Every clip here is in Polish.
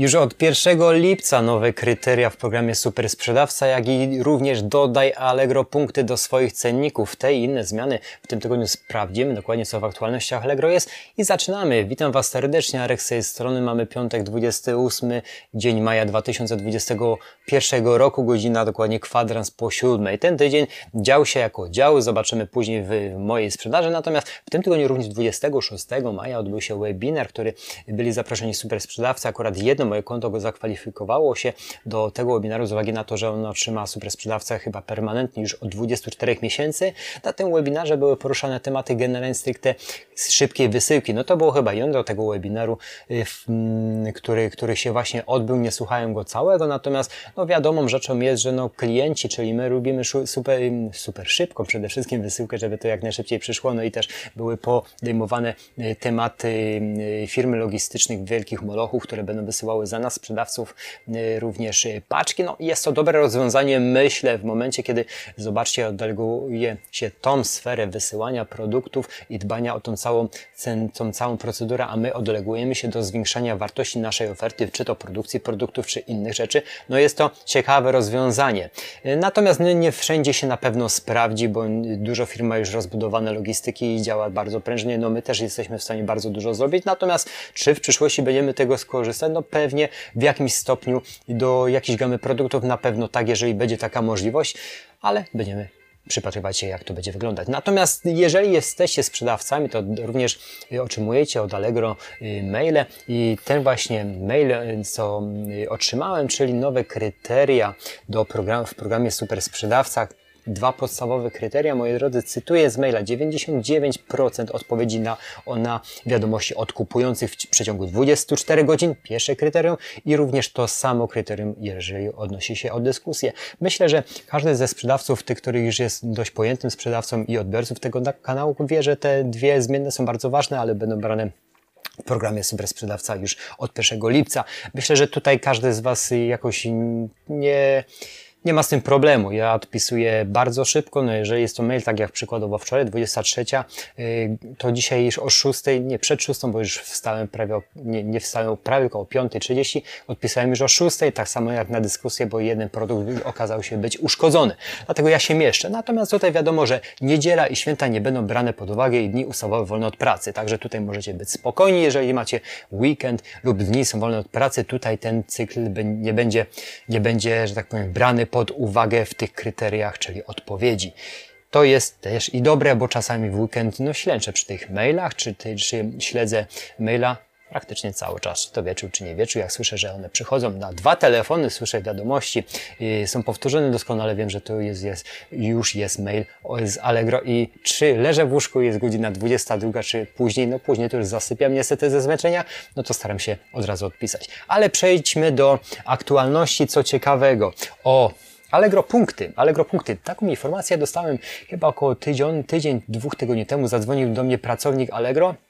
Już od 1 lipca nowe kryteria w programie Super Sprzedawca, jak i również dodaj Allegro punkty do swoich cenników. Te i inne zmiany w tym tygodniu sprawdzimy dokładnie co w aktualnościach Allegro jest i zaczynamy. Witam Was serdecznie, Arek z tej strony. Mamy piątek 28 dzień maja 2021 roku, godzina dokładnie kwadrans po siódmej. Ten tydzień dział się jako dział, zobaczymy później w mojej sprzedaży. Natomiast w tym tygodniu również 26 maja odbył się webinar, który byli zaproszeni super sprzedawcy, akurat jedno moje konto go zakwalifikowało się do tego webinaru z uwagi na to, że on otrzyma super sprzedawcę chyba permanentnie już od 24 miesięcy. Na tym webinarze były poruszane tematy generalnie stricte szybkiej wysyłki. No to było chyba jądro tego webinaru, y, mm, który, który się właśnie odbył. Nie słuchałem go całego, natomiast no wiadomą rzeczą jest, że no klienci, czyli my lubimy super, super szybko przede wszystkim wysyłkę, żeby to jak najszybciej przyszło. No i też były podejmowane y, tematy y, firmy logistycznych, wielkich molochów, które będą wysyłały za nas, sprzedawców, y, również y, paczki. No jest to dobre rozwiązanie, myślę, w momencie, kiedy, zobaczcie, oddeleguje się tą sferę wysyłania produktów i dbania o tą całą, tą całą procedurę, a my oddelegujemy się do zwiększania wartości naszej oferty, czy to produkcji produktów, czy innych rzeczy. No jest to ciekawe rozwiązanie. Y, natomiast nie, nie wszędzie się na pewno sprawdzi, bo dużo firm ma już rozbudowane logistyki i działa bardzo prężnie. No my też jesteśmy w stanie bardzo dużo zrobić. Natomiast czy w przyszłości będziemy tego skorzystać? No pewnie w jakimś stopniu do jakiejś gamy produktów na pewno tak, jeżeli będzie taka możliwość, ale będziemy przypatrywać się, jak to będzie wyglądać. Natomiast jeżeli jesteście sprzedawcami, to również otrzymujecie od Allegro y, maile i ten właśnie mail, y, co y, otrzymałem, czyli nowe kryteria do programu, w programie Super Sprzedawca, dwa podstawowe kryteria, moi drodzy, cytuję z maila, 99% odpowiedzi na, na wiadomości od kupujących w przeciągu 24 godzin, pierwsze kryterium i również to samo kryterium, jeżeli odnosi się o dyskusję. Myślę, że każdy ze sprzedawców, tych, który już jest dość pojętym sprzedawcą i odbiorców tego kanału, wie, że te dwie zmienne są bardzo ważne, ale będą brane w programie Super Sprzedawca już od 1 lipca. Myślę, że tutaj każdy z Was jakoś nie nie ma z tym problemu. Ja odpisuję bardzo szybko. No jeżeli jest to mail, tak jak przykładowo wczoraj, 23, y, to dzisiaj już o 6, nie przed 6, bo już wstałem prawie, nie, nie wstałem prawie około 5.30, odpisałem już o 6, tak samo jak na dyskusję, bo jeden produkt okazał się być uszkodzony. Dlatego ja się mieszczę. Natomiast tutaj wiadomo, że niedziela i święta nie będą brane pod uwagę i dni ustawowe wolne od pracy. Także tutaj możecie być spokojni, jeżeli macie weekend lub dni są wolne od pracy, tutaj ten cykl nie będzie, nie będzie, że tak powiem, brany pod uwagę w tych kryteriach, czyli odpowiedzi. To jest też i dobre, bo czasami w weekend no ślęczę przy tych mailach, czy, czy śledzę maila praktycznie cały czas, czy to wieczór, czy nie wieczór. Jak słyszę, że one przychodzą na dwa telefony, słyszę wiadomości, są powtórzone doskonale, wiem, że to jest, jest, już jest mail z Allegro i czy leżę w łóżku, jest godzina 22, czy później, no później to już zasypiam niestety ze zmęczenia, no to staram się od razu odpisać. Ale przejdźmy do aktualności, co ciekawego. O, Allegro punkty, Allegro punkty. Taką informację dostałem chyba około tydzień, tydzień, dwóch tygodni temu. Zadzwonił do mnie pracownik Allegro Y,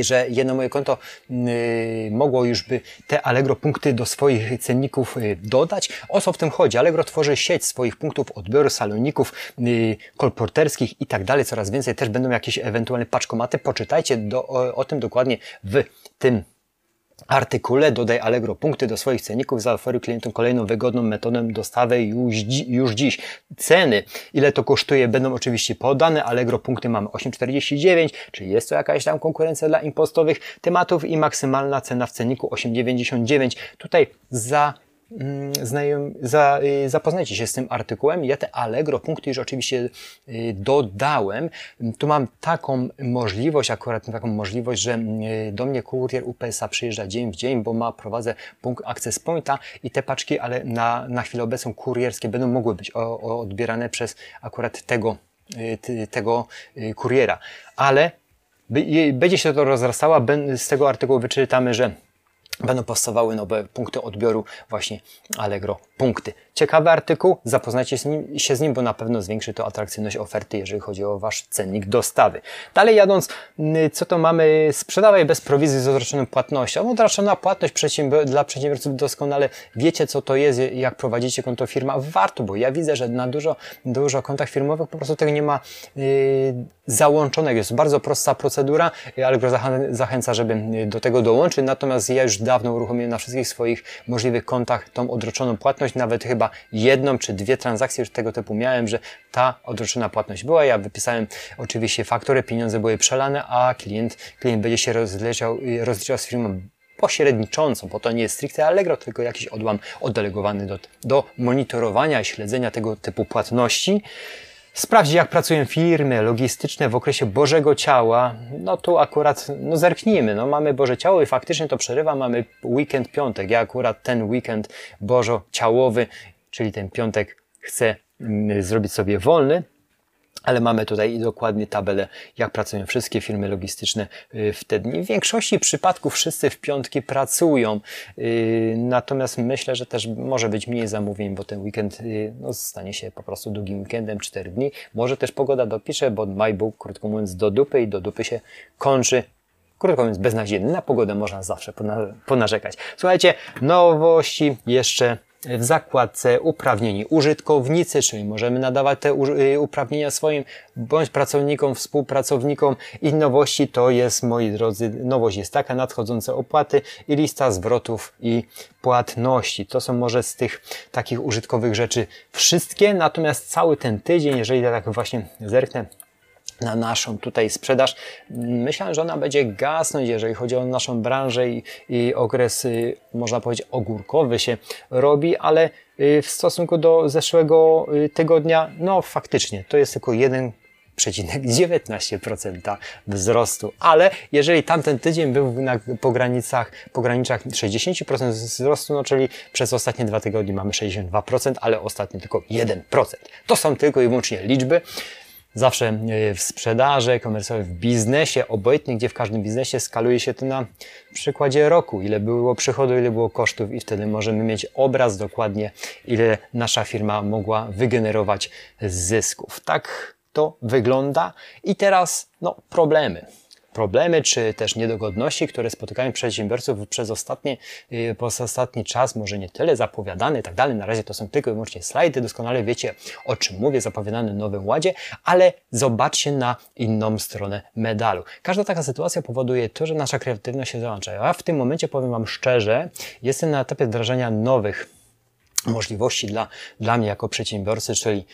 że jedno moje konto y, mogło już by te Allegro punkty do swoich cenników y, dodać. O co w tym chodzi? Allegro tworzy sieć swoich punktów odbioru, saloników, kolporterskich i tak dalej. Coraz więcej też będą jakieś ewentualne paczkomaty. Poczytajcie do, o, o tym dokładnie w tym artykule dodaj Allegro punkty do swoich cenników, zaoferuj klientom kolejną wygodną metodę dostawy już, już dziś. Ceny, ile to kosztuje, będą oczywiście podane. Allegro punkty mamy 8,49, czyli jest to jakaś tam konkurencja dla impostowych tematów i maksymalna cena w cenniku 8,99. Tutaj za za, y, zapoznajcie się z tym artykułem. Ja te Allegro punkty już oczywiście y, dodałem. Tu mam taką możliwość, akurat taką możliwość, że y, do mnie kurier UPS-a przyjeżdża dzień w dzień, bo ma, prowadzę punkt Access Pointa i te paczki, ale na, na chwilę obecną kurierskie będą mogły być o odbierane przez akurat tego, tego kuriera. Ale będzie się to rozrastało, z tego artykułu wyczytamy, że będą powstawały nowe punkty odbioru właśnie Allegro punkty. Ciekawy artykuł, zapoznajcie się z, nim, bo na pewno zwiększy to atrakcyjność oferty, jeżeli chodzi o Wasz cennik dostawy. Dalej jadąc, co to mamy? Sprzedawaj bez prowizji z odroczoną płatnością. Odroczona płatność przedsiębior dla przedsiębiorców doskonale wiecie, co to jest, jak prowadzicie konto firma. Warto, bo ja widzę, że na dużo, dużo kontach firmowych po prostu tego nie ma yy, załączonego. Jest bardzo prosta procedura, ale zachęca, żeby do tego dołączyć. Natomiast ja już dawno uruchomiłem na wszystkich swoich możliwych kontach tą odroczoną płatność, nawet chyba jedną czy dwie transakcje już tego typu miałem, że ta odroczona płatność była. Ja wypisałem oczywiście fakturę, pieniądze były przelane, a klient, klient będzie się rozliczał, rozliczał z firmą pośredniczącą, bo to nie jest stricte Allegro, tylko jakiś odłam oddelegowany do, do monitorowania i śledzenia tego typu płatności. Sprawdź, jak pracują firmy logistyczne w okresie Bożego Ciała. No tu akurat, no zerknijmy, no mamy Boże Ciało i faktycznie to przerywa, mamy weekend piątek. Ja akurat ten weekend Bożo-Ciałowy, czyli ten piątek chcę mm, zrobić sobie wolny, ale mamy tutaj dokładnie tabelę, jak pracują wszystkie firmy logistyczne y, w te dni. W większości przypadków wszyscy w piątki pracują, y, natomiast myślę, że też może być mniej zamówień, bo ten weekend y, no, stanie się po prostu długim weekendem, 4 dni. Może też pogoda dopisze, bo maj był, krótko mówiąc, do dupy i do dupy się kończy krótko mówiąc, beznadziejny. Na pogodę można zawsze ponarzekać. Słuchajcie, nowości jeszcze w zakładce uprawnieni użytkownicy, czyli możemy nadawać te y, uprawnienia swoim bądź pracownikom, współpracownikom. I nowości to jest, moi drodzy, nowość. Jest taka, nadchodzące opłaty i lista zwrotów i płatności. To są może z tych takich użytkowych rzeczy wszystkie, natomiast cały ten tydzień, jeżeli tak właśnie zerknę na naszą tutaj sprzedaż. Myślałem, że ona będzie gasnąć, jeżeli chodzi o naszą branżę i, i okres, y, można powiedzieć, ogórkowy się robi, ale y, w stosunku do zeszłego y, tygodnia, no faktycznie, to jest tylko jeden 19% wzrostu. Ale jeżeli tamten tydzień był na, po granicach, po granicach 60% wzrostu, no czyli przez ostatnie dwa tygodnie mamy 62%, ale ostatnio tylko 1%. To są tylko i wyłącznie liczby. Zawsze e, w sprzedaży komercyjnej, w biznesie, obojętnie gdzie w każdym biznesie skaluje się to na przykładzie roku, ile było przychodu, ile było kosztów i wtedy możemy mieć obraz dokładnie, ile nasza firma mogła wygenerować zysków. Tak to wygląda. I teraz, no, problemy problemy czy też niedogodności, które spotykają przedsiębiorców przez ostatnie, y, przez ostatni czas, może nie tyle zapowiadane i tak dalej. Na razie to są tylko i wyłącznie slajdy, doskonale wiecie o czym mówię, zapowiadane Nowym Ładzie, ale zobaczcie na inną stronę medalu. Każda taka sytuacja powoduje to, że nasza kreatywność się załącza. Ja w tym momencie powiem Wam szczerze, jestem na etapie wdrażania nowych możliwości dla, dla mnie jako przedsiębiorcy, czyli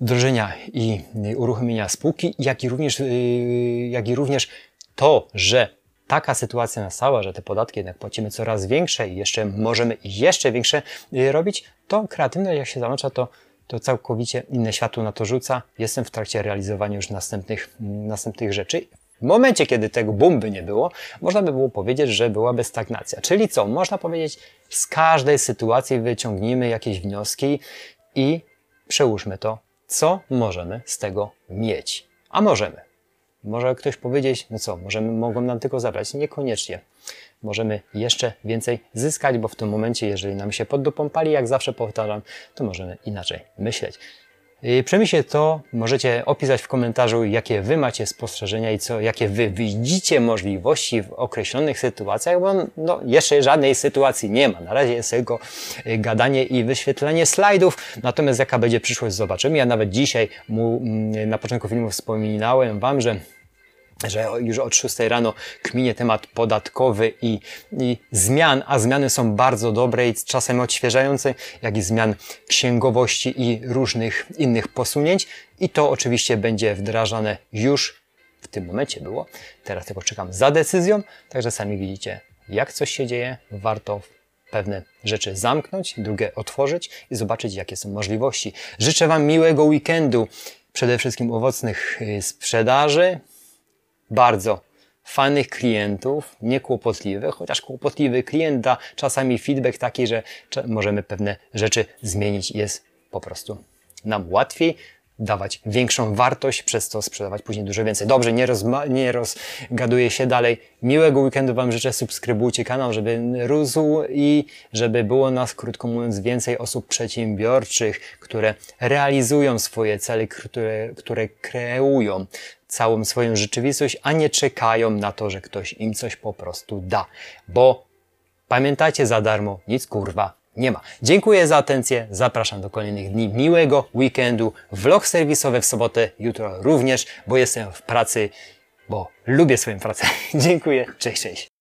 wdrożenia i uruchomienia spółki, jak i również, y, jak i również to, że taka sytuacja nastała, że te podatki jednak płacimy coraz większe i jeszcze możemy jeszcze większe y, robić, to kreatywność jak się załącza, to, to całkowicie inne światło na to rzuca. Jestem w trakcie realizowania już następnych, następnych rzeczy. W momencie, kiedy tego bomby nie było, można by było powiedzieć, że byłaby stagnacja. Czyli co? Można powiedzieć, z każdej sytuacji wyciągnijmy jakieś wnioski i przełóżmy to, co możemy z tego mieć. A możemy. Może ktoś powiedzieć, no co, możemy, mogą nam tylko zabrać? Niekoniecznie. Możemy jeszcze więcej zyskać, bo w tym momencie, jeżeli nam się pod dupą pali, jak zawsze powtarzam, to możemy inaczej myśleć. Przemyślcie to, możecie opisać w komentarzu, jakie Wy macie spostrzeżenia i co, jakie Wy widzicie możliwości w określonych sytuacjach, bo no, jeszcze żadnej sytuacji nie ma. Na razie jest tylko y, gadanie i wyświetlenie slajdów, natomiast jaka będzie przyszłość zobaczymy. Ja nawet dzisiaj mu, mm, na początku filmu wspominałem Wam, że że już od 6 rano kminie temat podatkowy i, i, zmian, a zmiany są bardzo dobre i czasem odświeżające, jak i zmian księgowości i różnych innych posunięć. I to oczywiście będzie wdrażane już w tym momencie było. Teraz tylko czekam za decyzją, także sami widzicie, jak coś się dzieje. Warto pewne rzeczy zamknąć, drugie otworzyć i zobaczyć, jakie są możliwości. Życzę Wam miłego weekendu, przede wszystkim owocnych y, sprzedaży, bardzo fajnych klientów, niekłopotliwych, chociaż kłopotliwy klient da czasami feedback taki, że możemy pewne rzeczy zmienić jest po prostu nam łatwiej dawać większą wartość, przez to sprzedawać później dużo więcej. Dobrze, nie, rozma- nie rozgaduję się dalej. Miłego weekendu Wam życzę, subskrybujcie kanał, żeby rósł i żeby było nas, krótko mówiąc, więcej osób przedsiębiorczych, które realizują swoje cele, które, które kreują całą swoją rzeczywistość, a nie czekają na to, że ktoś im coś po prostu da. Bo pamiętajcie, za darmo nic kurwa nie ma. Dziękuję za atencję, zapraszam do kolejnych dni miłego weekendu, vlog serwisowy w sobotę, jutro również, bo jestem w pracy, bo lubię swoją pracę. Dziękuję, cześć, cześć.